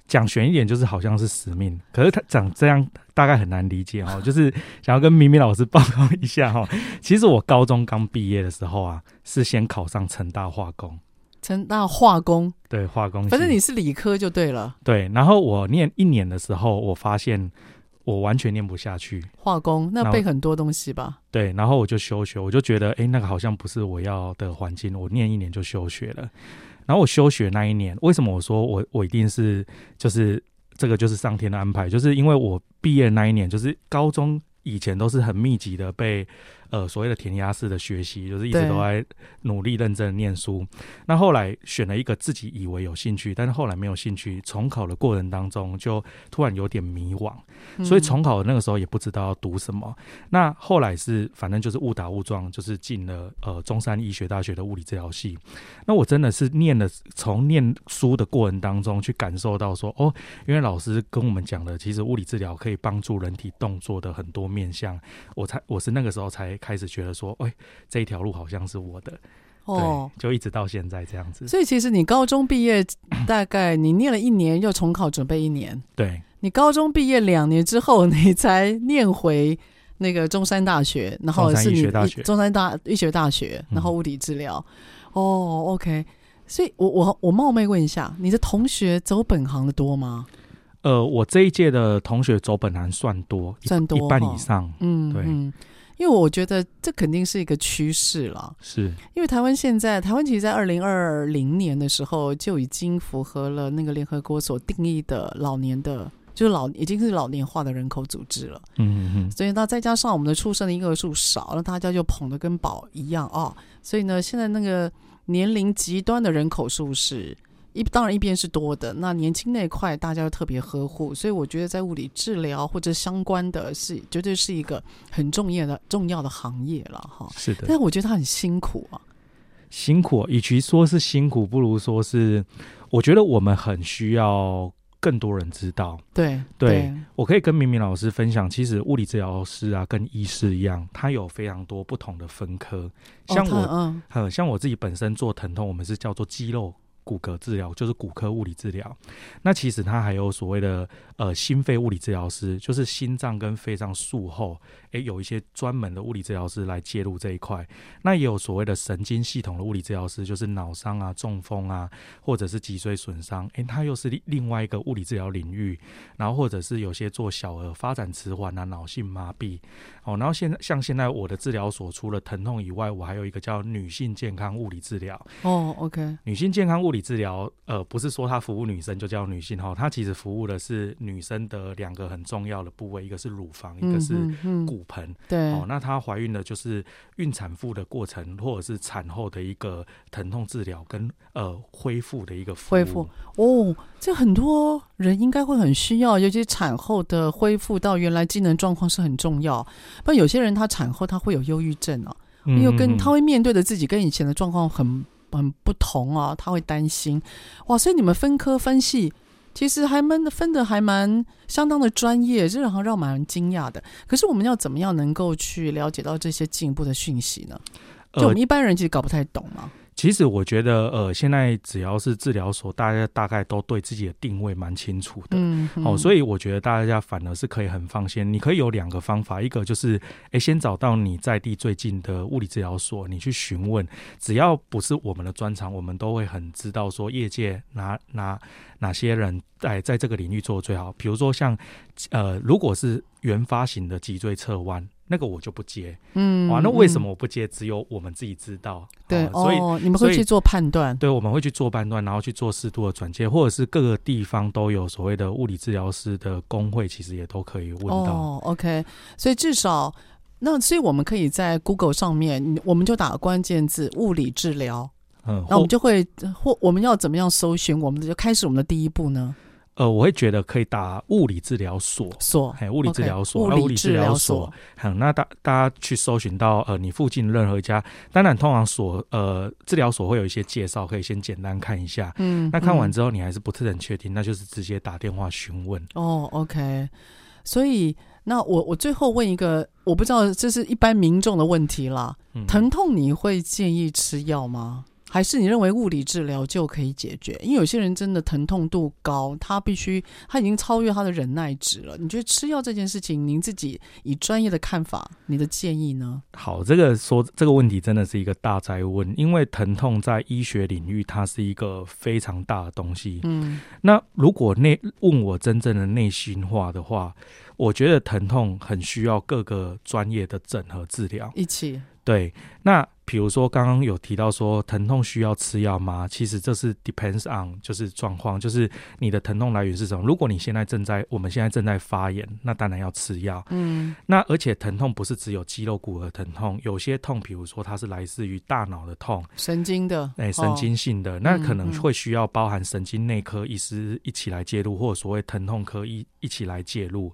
讲玄一点，就是好像是使命。可是他讲这样大概很难理解哦。就是想要跟明明老师报告一下哈，其实我高中刚毕业的时候啊，是先考上成大化工，成大化工，对化工系，反正你是理科就对了。对。然后我念一年的时候，我发现我完全念不下去。化工那背很多东西吧？对，然后我就休学，我就觉得，哎，那个好像不是我要的环境，我念一年就休学了。然后我休学那一年，为什么我说我我一定是就是这个就是上天的安排？就是因为我毕业那一年，就是高中以前都是很密集的被呃所谓的填鸭式的学习，就是一直都在努力认真念书。那后来选了一个自己以为有兴趣，但是后来没有兴趣，重考的过程当中就突然有点迷惘。所以重考的那个时候也不知道要读什么。那后来是反正就是误打误撞，就是进了呃中山医学大学的物理治疗系。那我真的是念了，从念书的过程当中去感受到说，哦，因为老师跟我们讲的，其实物理治疗可以帮助人体动作的很多面向。我才我是那个时候才开始觉得说，哎，这一条路好像是我的。哦对，，就一直到现在这样子。所以其实你高中毕业，大概你念了一年，又重考准备一年。对你高中毕业两年之后，你才念回那个中山大学，然后是你中山医学大学中山大医学大学，然后物理治疗。哦，OK。所以我我我冒昧问一下，你的同学走本行的多吗？呃，我这一届的同学走本行算多，一算多一半以上。嗯，对嗯，因为我觉得这肯定是一个趋势了。是因为台湾现在，台湾其实，在二零二零年的时候就已经符合了那个联合国所定义的老年的，就是老已经是老年化的人口组织了。嗯嗯嗯，所以那再加上我们的出生的婴儿数少，那大家就捧得跟宝一样啊、哦。所以呢，现在那个年龄极端的人口数是一，当然一边是多的，那年轻那一块大家又特别呵护，所以我觉得在物理治疗或者相关的是绝对是一个很重要的重要的行业了哈。是的但。我觉得他很辛苦啊。辛苦，与其说是辛苦，不如说是，我觉得我们很需要更多人知道。对对我可以跟明明老师分享，其实物理治疗师啊，跟医师一样，他有非常多不同的分科。像我，嗯呃，像我自己本身做疼痛，我们是叫做肌肉骨骼治疗，就是骨科物理治疗。那其实它还有所谓的呃心肺物理治疗师，就是心脏跟肺脏术后，诶，有一些专门的物理治疗师来介入这一块。那也有所谓的神经系统的物理治疗师，就是脑伤啊、中风啊，或者是脊髓损伤，诶，它又是另外一个物理治疗领域。然后或者是有些做小儿发展迟缓啊、脑性麻痹，哦，然后现在像现在我的治疗所除了疼痛以外，我还有一个叫女性健康物理治疗。哦，OK，女性健康物理治疗，呃，不是说它服务女生就叫女性哈，它其实服务的是女生的两个很重要的部位，一个是乳房，一个是骨盆。嗯嗯、对，哦，那她怀孕的就是孕产妇的过程，或者是产后的一个疼痛治疗跟呃恢复的一个。恢复哦，这很多人应该会很需要，尤其产后的恢复到原来机能状况是很重要。不然有些人她产后她会有忧郁症啊，因为跟她会面对的自己跟以前的状况很。很不同啊，她会担心哇，所以你们分科分系其实还蛮分的还蛮相当的专业，这让让蛮惊讶的。可是我们要怎么样能够去了解到这些进一步的讯息呢？就我们一般人其实搞不太懂嘛。其实我觉得，呃，现在只要是治疗所，大家大概都对自己的定位蛮清楚的，嗯，嗯，哦，所以我觉得大家反而是可以很放心。你可以有两个方法，一个就是，哎，先找到你在地最近的物理治疗所，你去询问，只要不是我们的专长，我们都会很知道说业界哪哪哪些人在在这个领域做的最好。比如说像，呃，如果是原发型的脊椎侧弯。那个我就不接，嗯，哇，那为什么我不接？只有我们自己知道，对，啊、所以、哦、你们会去做判断，对，我们会去做判断，然后去做适度的转介，或者是各个地方都有所谓的物理治疗师的工会，其实也都可以问到。哦，OK，所以至少那所以我们可以在 Google 上面，我们就打关键字物理治疗，嗯，那我们就会或我们要怎么样搜寻，我们就开始我们的第一步呢？呃，我会觉得可以打物理治疗所，所，哎，物理治疗所，物理治疗所，嗯，那大大家去搜寻到呃，你附近任何一家，当然通常所呃治疗所会有一些介绍，可以先简单看一下，嗯，那看完之后你还是不是很确定，那就是直接打电话询问。哦，OK，所以那我我最后问一个，我不知道这是一般民众的问题啦，嗯，疼痛你会建议吃药吗？还是你认为物理治疗就可以解决？因为有些人真的疼痛度高，他必须他已经超越他的忍耐值了。你觉得吃药这件事情，您自己以专业的看法，你的建议呢？好，这个说这个问题真的是一个大灾问，因为疼痛在医学领域它是一个非常大的东西。嗯，那如果内问我真正的内心话的话，我觉得疼痛很需要各个专业的整合治疗一起。对，那。比如说，刚刚有提到说疼痛需要吃药吗？其实这是 depends on，就是状况，就是你的疼痛来源是什么。如果你现在正在，我们现在正在发炎，那当然要吃药。嗯，那而且疼痛不是只有肌肉骨骼疼痛，有些痛，比如说它是来自于大脑的痛，神经的，哎、欸，神经性的，哦、那可能会需要包含神经内科医师一起来介入，或者所谓疼痛科医一起来介入。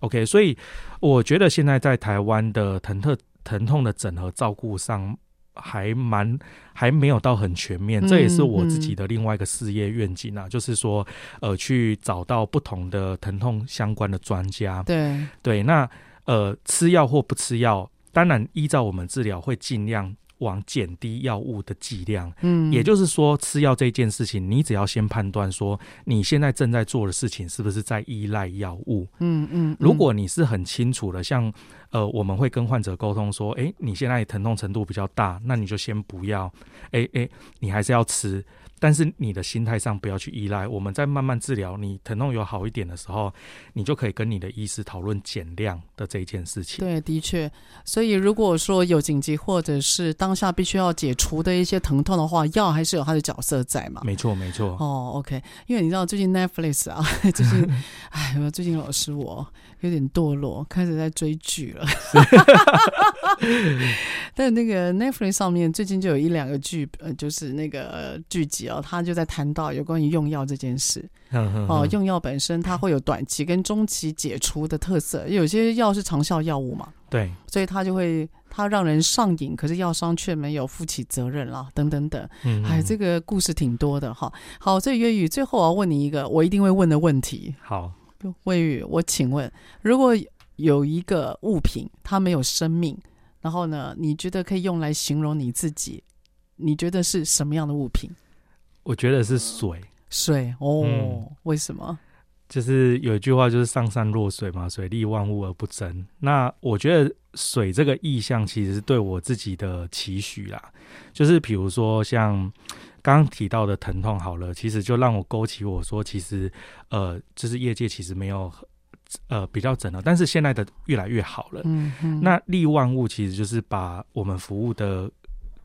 OK，所以我觉得现在在台湾的疼痛疼痛的整合照顾上。还蛮还没有到很全面，这也是我自己的另外一个事业愿景啊，嗯嗯、就是说，呃，去找到不同的疼痛相关的专家。对对，那呃，吃药或不吃药，当然依照我们治疗会尽量。往减低药物的剂量，嗯，也就是说，吃药这件事情，你只要先判断说你现在正在做的事情是不是在依赖药物，嗯嗯。如果你是很清楚的，像呃，我们会跟患者沟通说，哎，你现在疼痛程度比较大，那你就先不要，哎哎，你还是要吃。但是你的心态上不要去依赖，我们在慢慢治疗，你疼痛有好一点的时候，你就可以跟你的医师讨论减量的这一件事情。对，的确。所以如果说有紧急或者是当下必须要解除的一些疼痛的话，药还是有它的角色在嘛？没错，没错。哦，OK。因为你知道最近 Netflix 啊，最近，哎，最近老师我有点堕落，开始在追剧了。但那个 Netflix 上面最近就有一两个剧，呃，就是那个剧集哦，他就在谈到有关于用药这件事。哦，用药本身它会有短期跟中期解除的特色，有些药是长效药物嘛，对，所以它就会它让人上瘾，可是药商却没有负起责任啦，等等等。嗯，哎，这个故事挺多的哈。好，所以月宇最后我要问你一个我一定会问的问题。好，魏宇，我请问，如果有一个物品它没有生命？然后呢？你觉得可以用来形容你自己？你觉得是什么样的物品？我觉得是水。水哦，嗯、为什么？就是有一句话，就是上善若水嘛，水利万物而不争。那我觉得水这个意象，其实是对我自己的期许啦。就是比如说像刚刚提到的疼痛，好了，其实就让我勾起我说，其实呃，就是业界其实没有呃比较整了，但是现在的越来越好了。嗯嗯。那利万物其实就是把我们服务的。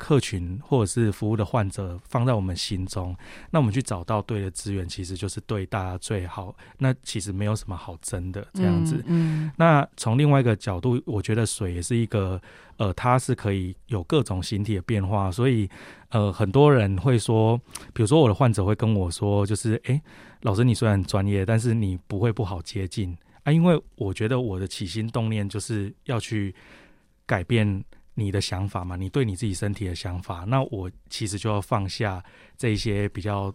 客群或者是服务的患者放在我们心中，那我们去找到对的资源，其实就是对大家最好。那其实没有什么好争的这样子。嗯，嗯，那从另外一个角度，我觉得水也是一个，呃，它是可以有各种形体的变化。所以，呃，很多人会说，比如说我的患者会跟我说，就是，诶、欸，老师你虽然很专业，但是你不会不好接近啊，因为我觉得我的起心动念就是要去改变。你的想法嘛，你对你自己身体的想法，那我其实就要放下这些比较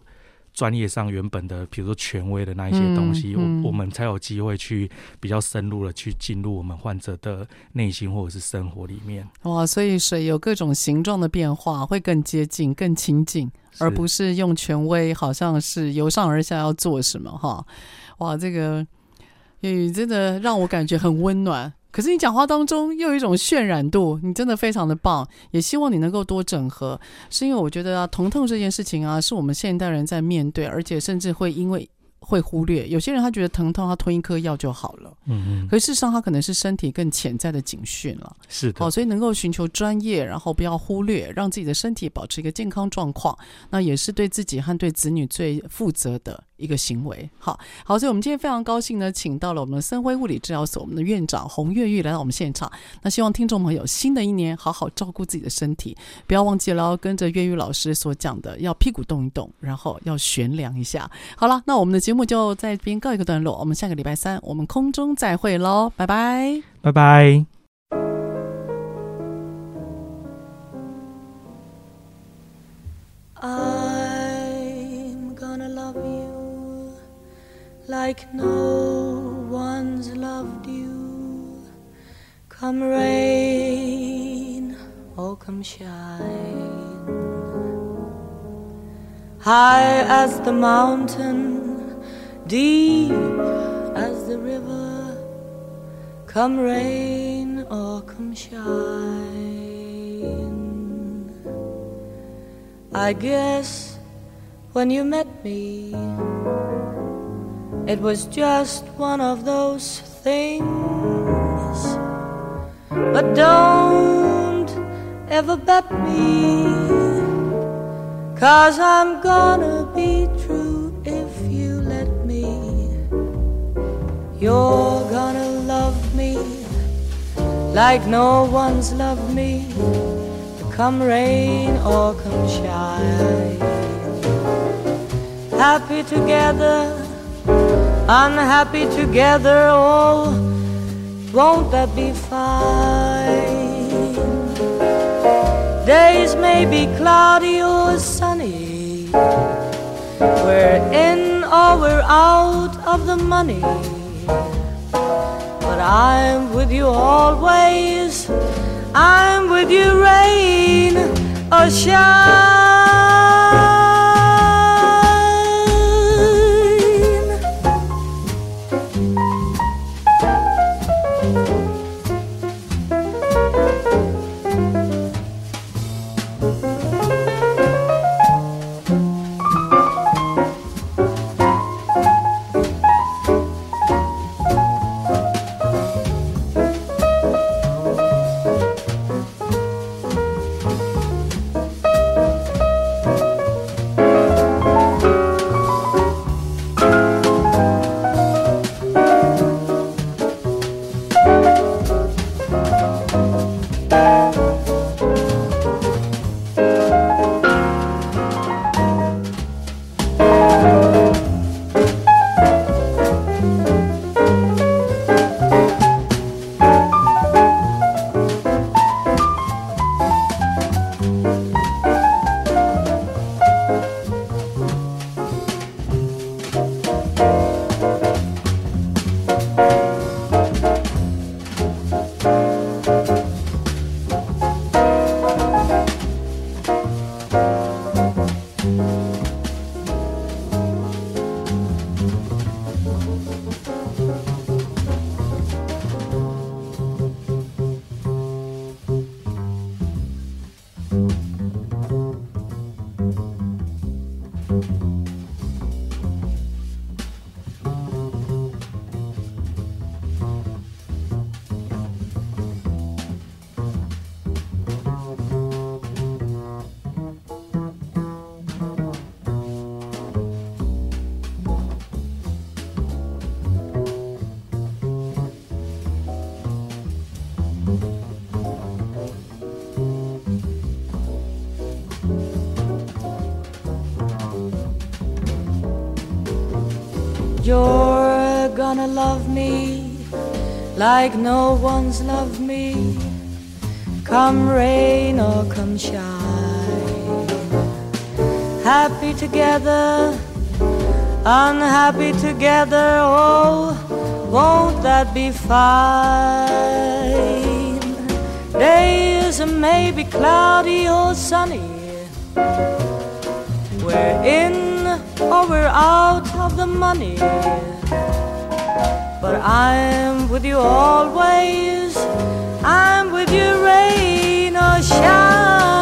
专业上原本的，比如说权威的那一些东西，嗯嗯、我我们才有机会去比较深入的去进入我们患者的内心或者是生活里面。哇，所以水有各种形状的变化，会更接近、更亲近，而不是用权威，好像是由上而下要做什么哈。哇，这个粤语真的让我感觉很温暖。可是你讲话当中又有一种渲染度，你真的非常的棒，也希望你能够多整合，是因为我觉得啊，疼痛这件事情啊，是我们现代人在面对，而且甚至会因为。会忽略有些人，他觉得疼痛，他吞一颗药就好了。嗯嗯。可是事实上，他可能是身体更潜在的警讯了。是的。哦，所以能够寻求专业，然后不要忽略，让自己的身体保持一个健康状况，那也是对自己和对子女最负责的一个行为。好，好，所以我们今天非常高兴呢，请到了我们森辉物理治疗所我们的院长洪月玉来到我们现场。那希望听众朋友新的一年好好照顾自己的身体，不要忘记了跟着月玉老师所讲的，要屁股动一动，然后要悬梁一下。好了，那我们的节目。就在这边告一个段落，我们下个礼拜三我们空中再会喽，拜拜，拜拜。I'm like no one's loved you. Come rain or come shine. High as the mountain deep as the river, come rain or come shine. I guess when you met me, it was just one of those things. But don't ever bet me, cause I'm gonna be true if you let me. You're gonna love me like no one's loved me. Come rain or come shine. Happy together, unhappy together, oh, won't that be fine? Days may be cloudy or sunny. We're in or we're out of the money but I'm with you always. I'm with you, rain or shine. Love me like no one's loved me. Come rain or come shine. Happy together, unhappy together. Oh, won't that be fine? Days may be cloudy or sunny. We're in or we're out of the money. I'm with you always. I'm with you, rain or shine.